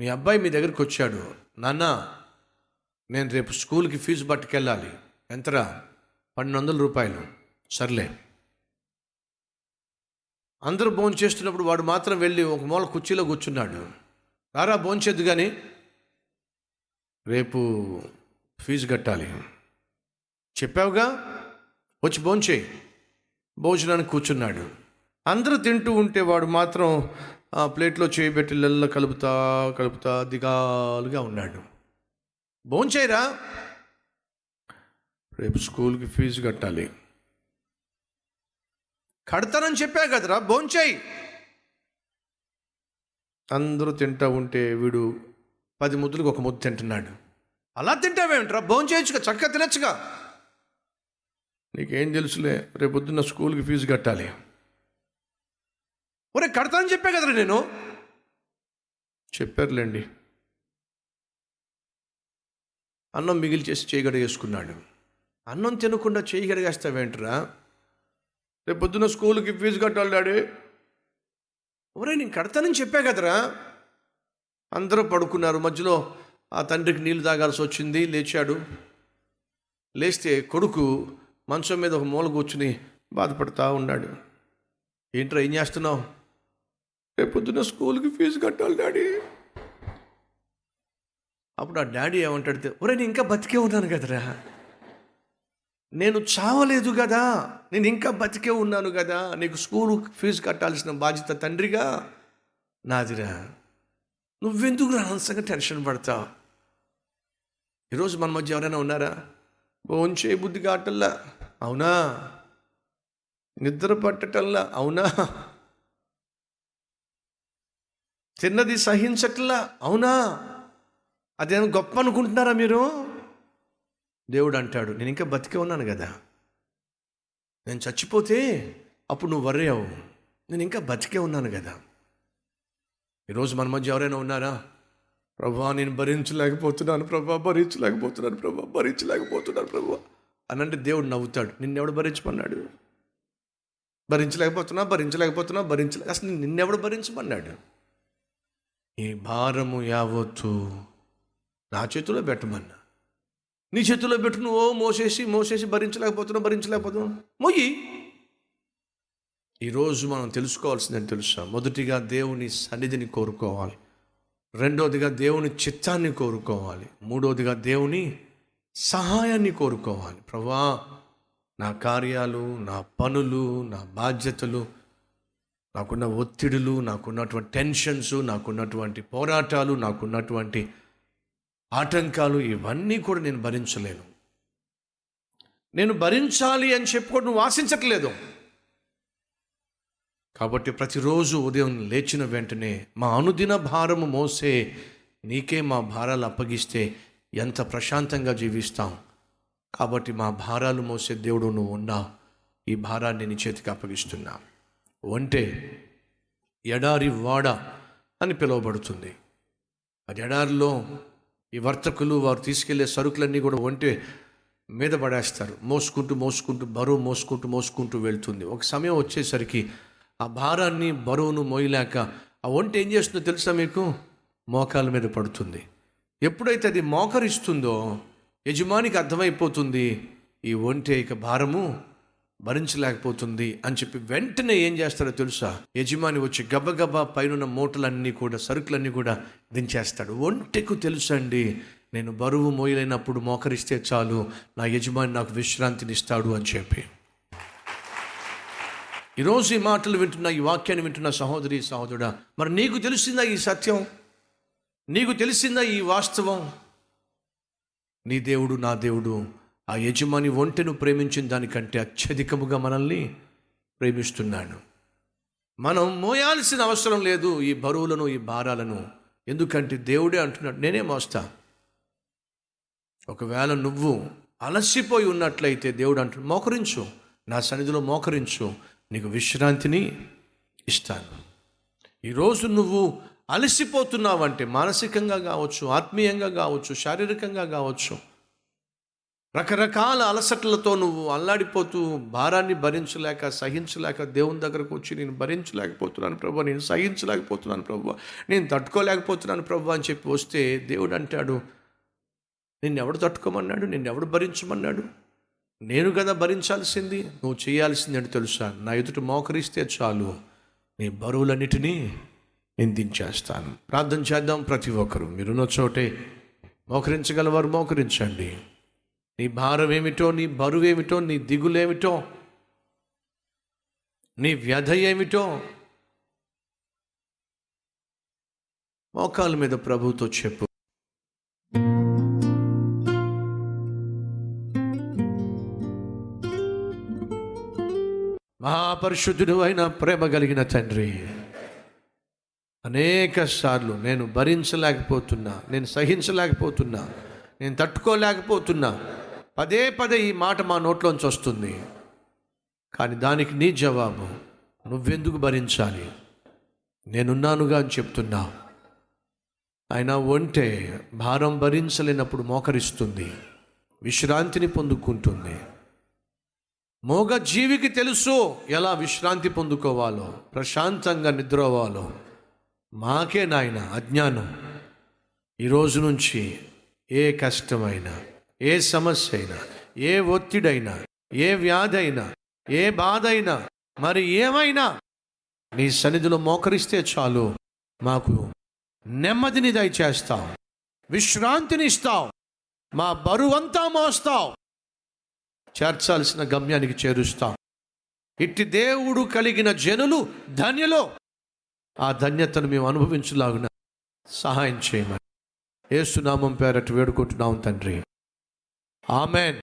మీ అబ్బాయి మీ దగ్గరికి వచ్చాడు. నాన్న నేను రేపు స్కూల్కి ఫీజు పట్టుకెళ్ళాలి. ఎంతరా? పన్నెండు వందల రూపాయలు. సర్లే. అందరూ భోజనం చేస్తున్నప్పుడు వాడు మాత్రం వెళ్ళి ఒక మూల కుర్చీలో కూర్చున్నాడు. రారా భోంచేద్దు కానీ రేపు ఫీజు కట్టాలి. చెప్పావుగా? వచ్చి భోంచేయి భోజనానికి కూర్చున్నాడు. అందరూ తింటూ ఉంటే వాడు మాత్రం ఆ ప్లేట్లో చేయబెట్టి లెల్ల కలుపుతా కలుపుతా దిగాలుగా ఉన్నాడు. భోంచేయరా రేపు స్కూల్కి ఫీజు కట్టాలి. కడతానని చెప్పా కదరా భోంచేయి అందరూ తింటా ఉంటే వీడు పది ముద్దులకు ఒక ముద్దు తింటున్నాడు. అలా తింటావేమిట్రా భోంచేయచ్చుగా చక్కగా తినచ్చుగా. నీకేం తెలుసులే రేపు పొద్దున్న స్కూల్కి ఫీజు కట్టాలి. ఒరే కడతానని చెప్పా కదరా నేను? చెప్పారులేండి. అన్నం మిగిలి చేసి చేయగడిగేసుకున్నాడు అన్నం తినకుండా చేయి గడిగేస్తావేంట్రా రేపు పొద్దున్న స్కూల్కి ఫీజు కట్టాలి డాడీ. ఒరే నేను కడతానని చెప్పా కదరా? అందరూ పడుకున్నారు. మధ్యలో ఆ తండ్రికి నీళ్ళు తాగాల్సి వచ్చింది లేచాడు. లేస్తే కొడుకు మంచం మీద ఒక మూల కూర్చుని బాధపడతా ఉన్నాడు. ఏంట్రా ఏం చేస్తున్నావు? రేపు పొద్దున్న స్కూల్కి ఫీజు కట్టాలి డాడీ. అప్పుడు ఆ డాడీ ఏమంటాడు ఒరే నేను ఇంకా బతికే ఉన్నాను కదరా. నేను చావలేదు కదా. నేను ఇంకా బతికే ఉన్నాను కదా. నీకు స్కూల్ ఫీజు కట్టాల్సిన బాధ్యత తండ్రిగా నాదిరా. నువ్వెందుకు అనవసరంగా టెన్షన్ పడతావు ఈరోజు మన మధ్య ఎవరైనా ఉన్నారా? భోంచే బుద్ధి కాటల్లా అవునా. నిద్ర పట్టటల్లా అవునా. తిన్నది సహించట్లా. అవునా? అదేం గొప్ప అనుకుంటున్నారా మీరు? దేవుడు అంటాడు నేను ఇంకా బతికే ఉన్నాను కదా. నేను చచ్చిపోతే అప్పుడు నువ్వు వర్రయ్యావు నేను ఇంకా బతికే ఉన్నాను కదా. ఈరోజు మన మధ్య ఎవరైనా ఉన్నారా? ప్రభా నేను భరించలేకపోతున్నాను ప్రభా భరించలేకపోతున్నాను ప్రభా భరించలేకపోతున్నాను ప్రభా. అనంటే దేవుడు నవ్వుతాడు నిన్నెవడు భరించమన్నాడు? భరించలేకపోతున్నా భరించలేకపోతున్నా భరించలే అసలు నిన్నెవడు భరించమన్నాడు? ఈ భారము యావత్తు నా చేతిలో పెట్టమన్నా. నీ చేతిలో పెట్టు నువ్వు మోసేసి మోసేసి భరించలేకపోతున్నావు భరించలేకపోతున్నావు. మొయ్యి. ఈరోజు మనం తెలుసుకోవాల్సిందని తెలుసా? మొదటిగా దేవుని సన్నిధిని కోరుకోవాలి. రెండోదిగా దేవుని చిత్తాన్ని కోరుకోవాలి. మూడోదిగా దేవుని సహాయాన్ని కోరుకోవాలి. ప్రభా నా కార్యాలు నా పనులు నా బాధ్యతలు నాకున్న ఒత్తిడులు నాకున్నటువంటి టెన్షన్స్ నాకున్నటువంటి పోరాటాలు నాకున్నటువంటి ఆటంకాలు ఇవన్నీ కూడా నేను భరించలేను. నేను భరించాలి అని చెప్పుకోవడం నువ్వు ఆశించట్లేదు. కాబట్టి ప్రతిరోజు ఉదయం లేచిన వెంటనే మా అనుదిన భారము మోసే నీకే మా భారాలు అప్పగిస్తే ఎంత ప్రశాంతంగా జీవిస్తాం. కాబట్టి మా భారాలు మోసే దేవుడు నువ్వు ఉన్నావు ఈ భారాన్ని నీ చేతికి అప్పగిస్తున్నాను ఒంటే ఎడారి వాడ అని పిలువబడుతుంది. అది ఎడారిలో ఈ వర్తకులు వారు తీసుకెళ్ళే సరుకులన్నీ కూడా ఒంటే మీద పడేస్తారు. మోసుకుంటూ మోసుకుంటూ బరువు మోసుకుంటూ మోసుకుంటూ వెళ్తుంది. ఒక సమయం వచ్చేసరికి ఆ భారాన్ని బరువును మోయలేక ఆ ఒంట ఏం చేస్తుందో తెలుసా మీకు? మోకాల మీద పడుతుంది. ఎప్పుడైతే అది మోకరిస్తుందో యజమానికి అర్థమైపోతుంది ఈ ఒంటె ఇక భారము భరించలేకపోతుంది అని చెప్పి వెంటనే ఏం చేస్తాడో తెలుసా? యజమాని వచ్చి గబగబా పైన మూటలన్నీ కూడా సరుకులన్నీ కూడా దించేస్తాడు. ఒంటెకు తెలుసండి నేను బరువు మోయలేనప్పుడు మోకరిస్తే చాలు నా యజమాని నాకు విశ్రాంతిని ఇస్తాడు అని చెప్పి. ఈరోజు ఈ మాటలు వింటున్న ఈ వాక్యాన్ని వింటున్న సహోదరి సహోదరుడా మరి నీకు తెలిసిందా ఈ సత్యం? నీకు తెలిసిందా ఈ వాస్తవం? నీ దేవుడు నా దేవుడు ఆ యజమాని ఒంటెను ప్రేమించిన దానికంటే అత్యధికముగా మనల్ని ప్రేమిస్తున్నాడు. మనం మోయాల్సిన అవసరం లేదు ఈ బరువులను ఈ భారాలను. ఎందుకంటే దేవుడే అంటున్నాడు నేనే మోస్తా. ఒకవేళ నువ్వు అలసిపోయి ఉన్నట్లయితే దేవుడు అంటు మోకరించు. నా సన్నిధిలో మోకరించు. నీకు విశ్రాంతిని ఇస్తాను. ఈరోజు నువ్వు అలసిపోతున్నావంటే మానసికంగా కావచ్చు ఆత్మీయంగా కావచ్చు శారీరకంగా కావచ్చు రకరకాల అలసట్లతో నువ్వు అల్లాడిపోతూ భారాన్ని భరించలేక సహించలేక దేవుని దగ్గరకు వచ్చి నేను భరించలేకపోతున్నాను ప్రభు నేను సహించలేకపోతున్నాను ప్రభు నేను తట్టుకోలేకపోతున్నాను ప్రభు అని చెప్పి వస్తే దేవుడు అంటాడు నిన్నెవడు తట్టుకోమన్నాడు? నిన్నెవడు భరించమన్నాడు? నేను కదా భరించాల్సింది నువ్వు చేయాల్సింది అని తెలుసా? నా ఎదుట మోకరిస్తే చాలు నీ బరువులన్నిటినీ నేను దించేస్తాను ప్రార్థన చేద్దాం ప్రతి ఒక్కరు. మీరున్న చోటే మోకరించగలవారు మోకరించండి. నీ భారం ఏమిటో నీ బరువు ఏమిటో నీ దిగులేమిటో నీ వ్యధ ఏమిటో మోకాల మీద ప్రభుతో చెప్పు. మహాపరిశుద్ధుడు అయిన ప్రేమ కలిగిన తండ్రి అనేక సార్లు నేను భరించలేకపోతున్నా నేను సహించలేకపోతున్నా నేను తట్టుకోలేకపోతున్నా పదే పదే ఈ మాట మా నోట్లోంచి వస్తుంది. కానీ దానికి నీ జవాబు నువ్వెందుకు భరించాలి? నేనున్నానుగా అని చెప్తున్నా. ఆయన ఒంటే భారం భరించలేనప్పుడు మోకరిస్తుంది విశ్రాంతిని పొందుకుంటుంది. మోగ జీవికి తెలుసు ఎలా విశ్రాంతి పొందుకోవాలో ప్రశాంతంగా నిద్రవ్వాలో మాకే నాయన అజ్ఞానం. ఈరోజు నుంచి ఏ కష్టమైనా ఏ సమస్య అయినా ఏ ఒత్తిడైనా ఏ వ్యాధి అయినా ఏ బాధ అయినా మరి ఏమైనా నీ సన్నిధిలో మోకరిస్తే చాలు. మాకు నెమ్మదిని దయచేస్తావు. విశ్రాంతిని ఇస్తావు. మా బరువంతా మోస్తావు. చేర్చాల్సిన గమ్యానికి చేరుస్తాం ఇట్టి దేవుడు కలిగిన జనులు ధన్యలో. ఆ ధన్యతను మేము అనుభవించలాగున సహాయం చేయమని. ఏసునామం పేరట వేడుకుంటున్నాం తండ్రి. Amen.